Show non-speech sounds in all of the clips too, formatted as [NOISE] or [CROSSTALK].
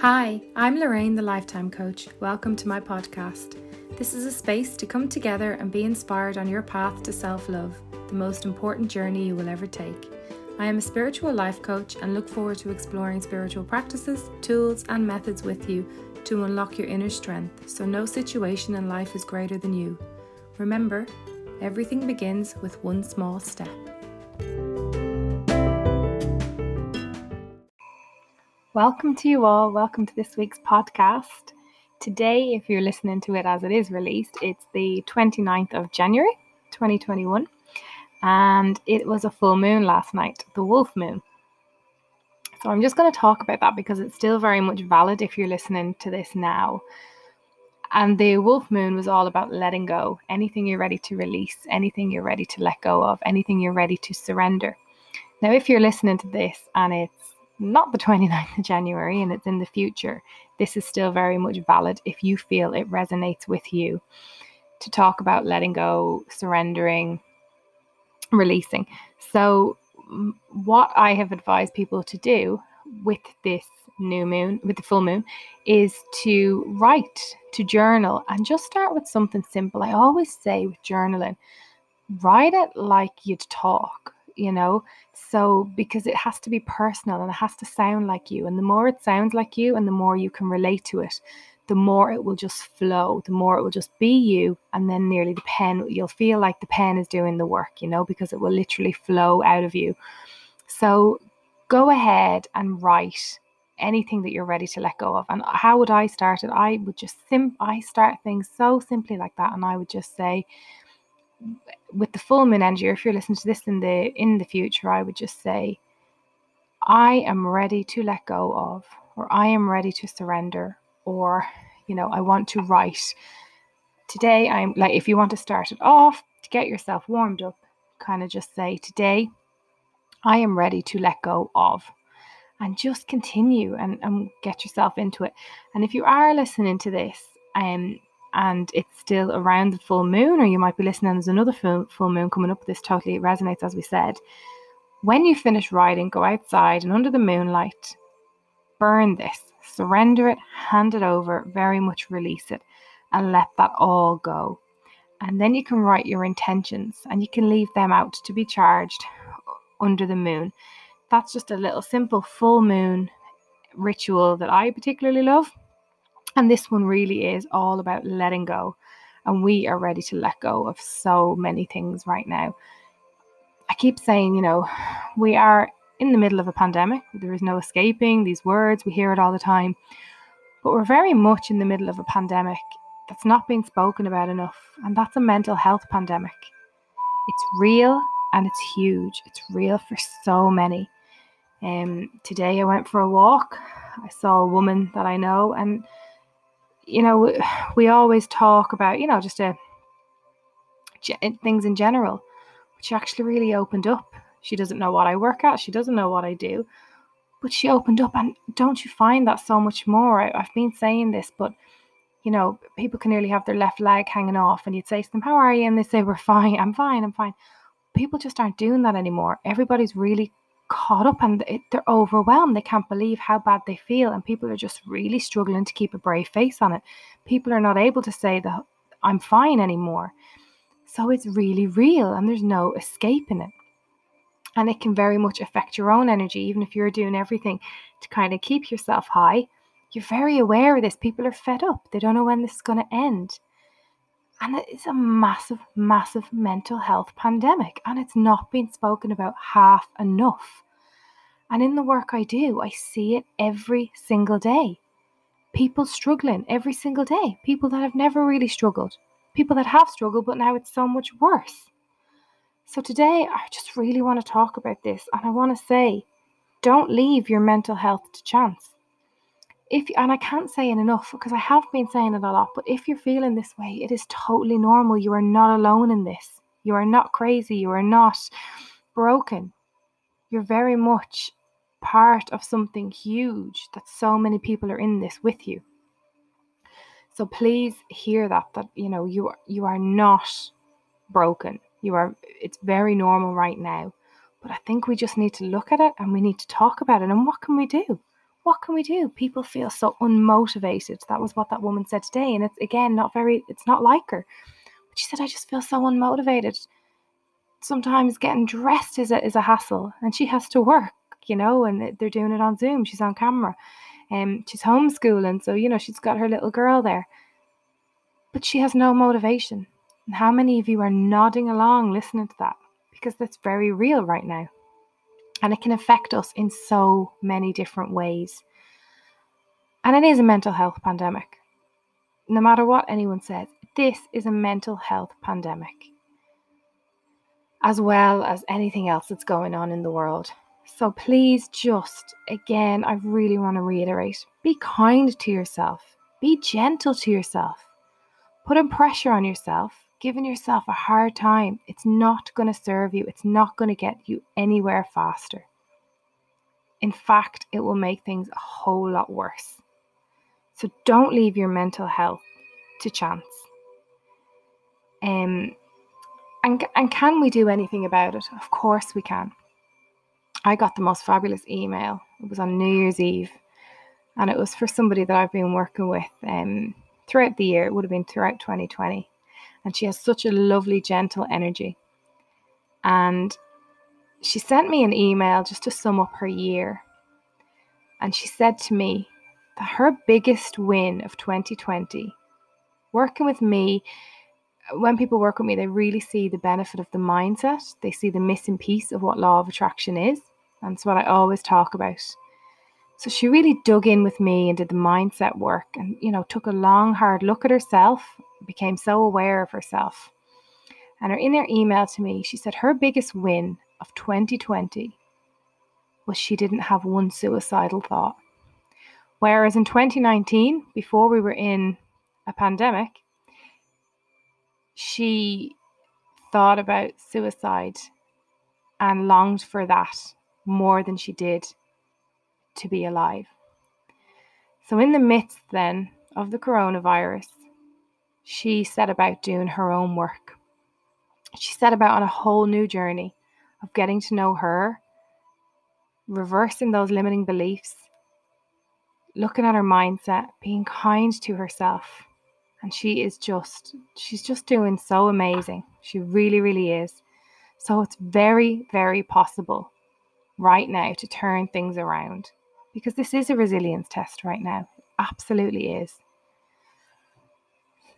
Hi, I'm Lorraine, the Lifetime Coach. Welcome to my podcast. This is a space to come together and be inspired on your path to self love, the most important journey you will ever take. I am a spiritual life coach and look forward to exploring spiritual practices, tools, and methods with you to unlock your inner strength so no situation in life is greater than you. Remember, everything begins with one small step. Welcome to you all. Welcome to this week's podcast. Today, if you're listening to it as it is released, it's the 29th of January 2021, and it was a full moon last night, the wolf moon. So, I'm just going to talk about that because it's still very much valid if you're listening to this now. And the wolf moon was all about letting go anything you're ready to release, anything you're ready to let go of, anything you're ready to surrender. Now, if you're listening to this and it's not the 29th of January and it's in the future, this is still very much valid if you feel it resonates with you to talk about letting go, surrendering, releasing. So, what I have advised people to do with this new moon, with the full moon, is to write, to journal, and just start with something simple. I always say with journaling, write it like you'd talk you know? So because it has to be personal and it has to sound like you and the more it sounds like you and the more you can relate to it the more it will just flow the more it will just be you and then nearly the pen you'll feel like the pen is doing the work you know because it will literally flow out of you. So go ahead and write anything that you're ready to let go of. And how would i start it? I would just sim i start things so simply like that and i would just say with the full moon energy, or if you're listening to this in the in the future, I would just say, I am ready to let go of, or I am ready to surrender, or you know, I want to write. Today, I'm like, if you want to start it off to get yourself warmed up, kind of just say, Today, I am ready to let go of. And just continue and, and get yourself into it. And if you are listening to this, um, and it's still around the full moon, or you might be listening, there's another full, full moon coming up. This totally resonates, as we said. When you finish writing, go outside and under the moonlight, burn this, surrender it, hand it over, very much release it, and let that all go. And then you can write your intentions and you can leave them out to be charged under the moon. That's just a little simple full moon ritual that I particularly love. And this one really is all about letting go. And we are ready to let go of so many things right now. I keep saying, you know, we are in the middle of a pandemic. There is no escaping these words. We hear it all the time. But we're very much in the middle of a pandemic that's not being spoken about enough. And that's a mental health pandemic. It's real and it's huge. It's real for so many. Um, today I went for a walk. I saw a woman that I know, and you know, we always talk about, you know, just a, uh, things in general, but she actually really opened up. She doesn't know what I work at, she doesn't know what I do, but she opened up. And don't you find that so much more? I, I've been saying this, but you know, people can nearly have their left leg hanging off, and you'd say to them, How are you? And they say, We're fine, I'm fine, I'm fine. People just aren't doing that anymore. Everybody's really caught up and it, they're overwhelmed. They can't believe how bad they feel, and people are just really struggling to keep a brave face on it. People are not able to say that I'm fine anymore. So it's really real, and there's no escaping it. And it can very much affect your own energy, even if you're doing everything to kind of keep yourself high. You're very aware of this. People are fed up. They don't know when this is going to end. And it's a massive, massive mental health pandemic, and it's not being spoken about half enough. And in the work I do, I see it every single day. People struggling every single day, people that have never really struggled, people that have struggled, but now it's so much worse. So today, I just really want to talk about this, and I want to say don't leave your mental health to chance if and I can't say it enough because I have been saying it a lot, but if you're feeling this way, it is totally normal. You are not alone in this. You are not crazy. You are not broken. You're very much part of something huge that so many people are in this with you. So please hear that that you know you are you are not broken. You are it's very normal right now. But I think we just need to look at it and we need to talk about it and what can we do? What can we do? People feel so unmotivated. That was what that woman said today. And it's again not very, it's not like her. But she said, I just feel so unmotivated. Sometimes getting dressed is a, is a hassle and she has to work, you know, and they're doing it on Zoom. She's on camera. And um, she's homeschooling. So, you know, she's got her little girl there. But she has no motivation. And how many of you are nodding along listening to that? Because that's very real right now. And it can affect us in so many different ways. And it is a mental health pandemic. No matter what anyone says, this is a mental health pandemic, as well as anything else that's going on in the world. So please, just again, I really want to reiterate be kind to yourself, be gentle to yourself, putting pressure on yourself giving yourself a hard time, it's not going to serve you. It's not going to get you anywhere faster. In fact, it will make things a whole lot worse. So don't leave your mental health to chance. Um, and, and can we do anything about it? Of course we can. I got the most fabulous email. It was on New Year's Eve, and it was for somebody that I've been working with um, throughout the year. It would have been throughout 2020 and she has such a lovely, gentle energy. And she sent me an email just to sum up her year. And she said to me that her biggest win of 2020, working with me, when people work with me, they really see the benefit of the mindset. They see the missing piece of what law of attraction is. And it's what I always talk about. So she really dug in with me and did the mindset work and, you know, took a long, hard look at herself, became so aware of herself. And her in her email to me, she said her biggest win of 2020 was she didn't have one suicidal thought. Whereas in 2019, before we were in a pandemic, she thought about suicide and longed for that more than she did to be alive. So, in the midst then of the coronavirus, she set about doing her own work. She set about on a whole new journey of getting to know her, reversing those limiting beliefs, looking at her mindset, being kind to herself. And she is just, she's just doing so amazing. She really, really is. So it's very, very possible right now to turn things around because this is a resilience test right now. It absolutely is.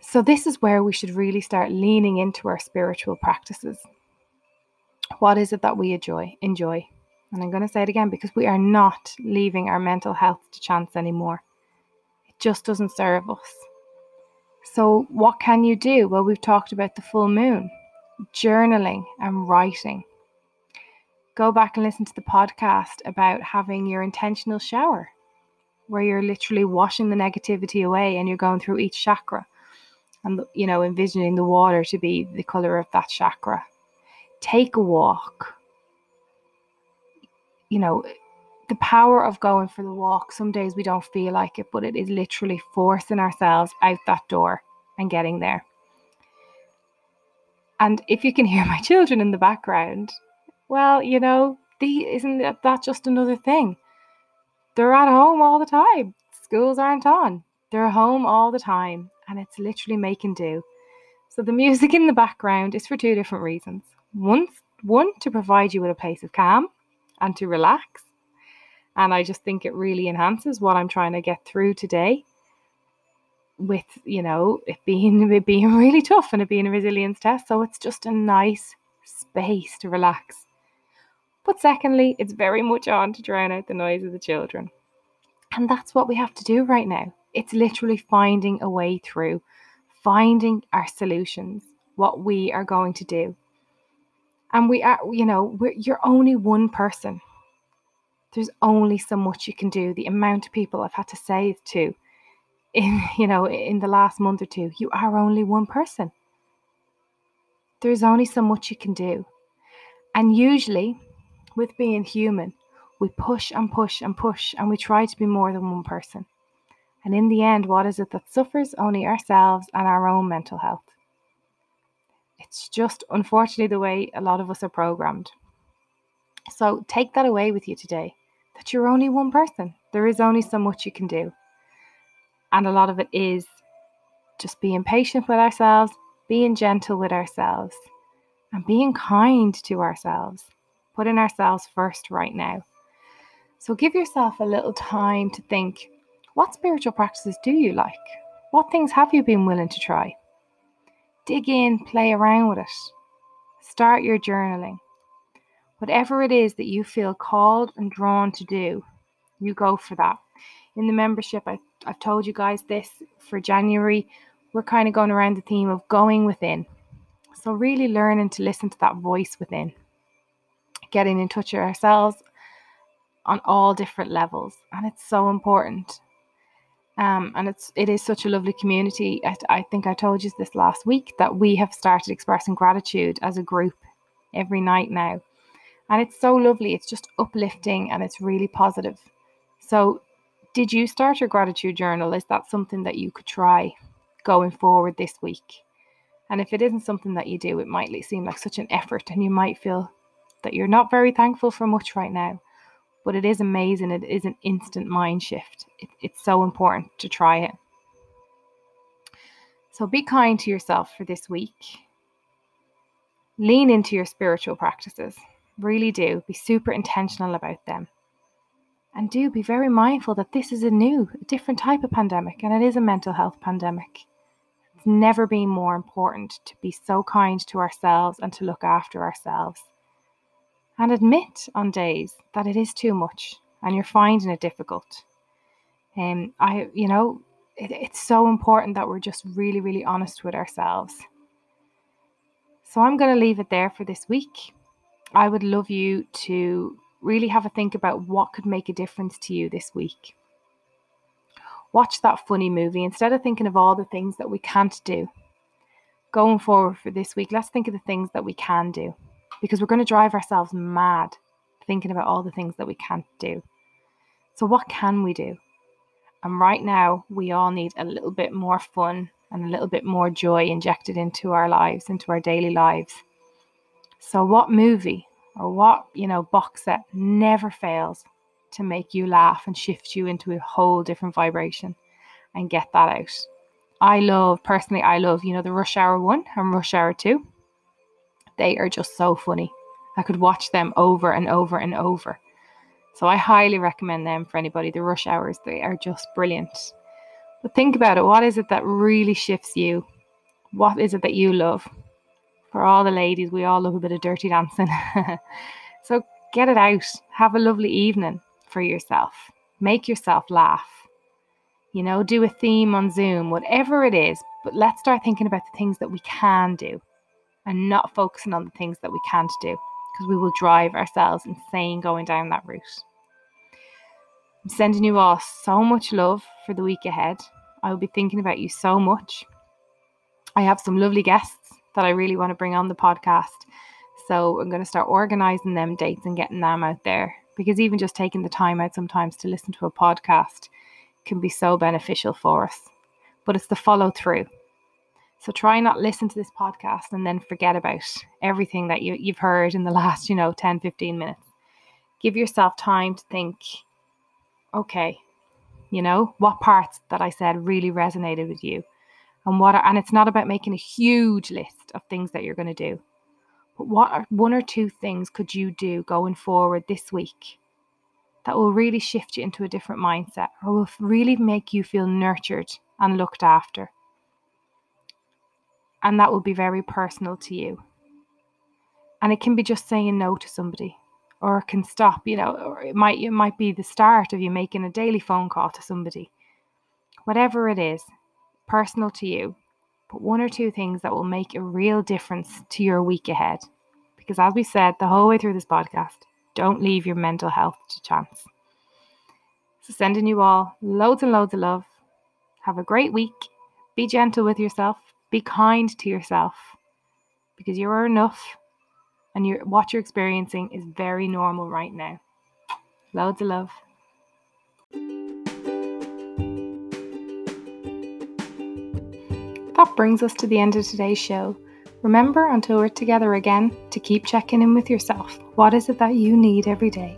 So, this is where we should really start leaning into our spiritual practices. What is it that we enjoy? Enjoy. And I'm going to say it again because we are not leaving our mental health to chance anymore. It just doesn't serve us. So, what can you do? Well, we've talked about the full moon, journaling and writing go back and listen to the podcast about having your intentional shower, where you're literally washing the negativity away and you're going through each chakra and, you know, envisioning the water to be the color of that chakra. Take a walk. You know, the power of going for the walk. Some days we don't feel like it, but it is literally forcing ourselves out that door and getting there. And if you can hear my children in the background, well, you know, the, isn't that just another thing? They're at home all the time. Schools aren't on. They're home all the time, and it's literally making do. So the music in the background is for two different reasons. One, one to provide you with a place of calm and to relax. And I just think it really enhances what I'm trying to get through today with, you know, it being [LAUGHS] it being really tough and it being a resilience test. So it's just a nice space to relax. But secondly, it's very much on to drown out the noise of the children. And that's what we have to do right now. It's literally finding a way through, finding our solutions, what we are going to do. And we are, you know, you're only one person. There's only so much you can do. The amount of people I've had to say to in, [LAUGHS] you know, in the last month or two, you are only one person. There's only so much you can do. And usually with being human, we push and push and push and we try to be more than one person. And in the end, what is it that suffers? Only ourselves and our own mental health. It's just unfortunately the way a lot of us are programmed. So take that away with you today. That you're only one person. There is only so much you can do. And a lot of it is just being patient with ourselves, being gentle with ourselves, and being kind to ourselves, putting ourselves first right now. So give yourself a little time to think what spiritual practices do you like? What things have you been willing to try? Dig in, play around with it. Start your journaling. Whatever it is that you feel called and drawn to do, you go for that. In the membership, I, I've told you guys this for January, we're kind of going around the theme of going within. So, really learning to listen to that voice within, getting in touch with ourselves on all different levels. And it's so important. Um, and it's it is such a lovely community. I, I think I told you this last week that we have started expressing gratitude as a group every night now, and it's so lovely. It's just uplifting and it's really positive. So, did you start your gratitude journal? Is that something that you could try going forward this week? And if it isn't something that you do, it might seem like such an effort, and you might feel that you're not very thankful for much right now but it is amazing. It is an instant mind shift. It, it's so important to try it. So be kind to yourself for this week. Lean into your spiritual practices. Really do. Be super intentional about them. And do be very mindful that this is a new, a different type of pandemic, and it is a mental health pandemic. It's never been more important to be so kind to ourselves and to look after ourselves and admit on days that it is too much and you're finding it difficult. And um, I, you know, it, it's so important that we're just really, really honest with ourselves. So I'm going to leave it there for this week. I would love you to really have a think about what could make a difference to you this week. Watch that funny movie instead of thinking of all the things that we can't do. Going forward for this week, let's think of the things that we can do because we're going to drive ourselves mad thinking about all the things that we can't do. So, what can we do? And right now, we all need a little bit more fun and a little bit more joy injected into our lives, into our daily lives. So, what movie or what, you know, box set never fails to make you laugh and shift you into a whole different vibration and get that out? I love, personally, I love, you know, the Rush Hour 1 and Rush Hour 2. They are just so funny. I could watch them over and over and over. So I highly recommend them for anybody. The rush hours, they are just brilliant. But think about it. What is it that really shifts you? What is it that you love? For all the ladies, we all love a bit of dirty dancing. [LAUGHS] so get it out. Have a lovely evening for yourself. Make yourself laugh. You know, do a theme on Zoom, whatever it is. But let's start thinking about the things that we can do and not focusing on the things that we can't do because we will drive ourselves insane going down that route. I'm sending you all so much love for the week ahead. I will be thinking about you so much. I have some lovely guests that I really want to bring on the podcast. So I'm going to start organizing them dates and getting them out there because even just taking the time out sometimes to listen to a podcast can be so beneficial for us. But it's the follow through. So try not listen to this podcast and then forget about everything that you, you've heard in the last, you know, 10, 15 minutes. Give yourself time to think, okay, you know, what parts that I said really resonated with you. And what are, and it's not about making a huge list of things that you're going to do. But what are one or two things could you do going forward this week that will really shift you into a different mindset or will really make you feel nurtured and looked after? And that will be very personal to you. And it can be just saying no to somebody, or it can stop, you know, or it might it might be the start of you making a daily phone call to somebody. Whatever it is, personal to you, but one or two things that will make a real difference to your week ahead. Because as we said the whole way through this podcast, don't leave your mental health to chance. So sending you all loads and loads of love. Have a great week. Be gentle with yourself be kind to yourself because you are enough and you what you're experiencing is very normal right now. Loads of love. That brings us to the end of today's show. Remember, until we're together again, to keep checking in with yourself. What is it that you need every day?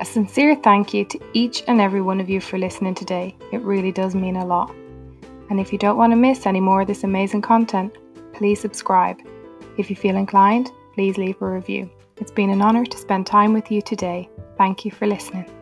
A sincere thank you to each and every one of you for listening today. It really does mean a lot. And if you don't want to miss any more of this amazing content, please subscribe. If you feel inclined, please leave a review. It's been an honour to spend time with you today. Thank you for listening.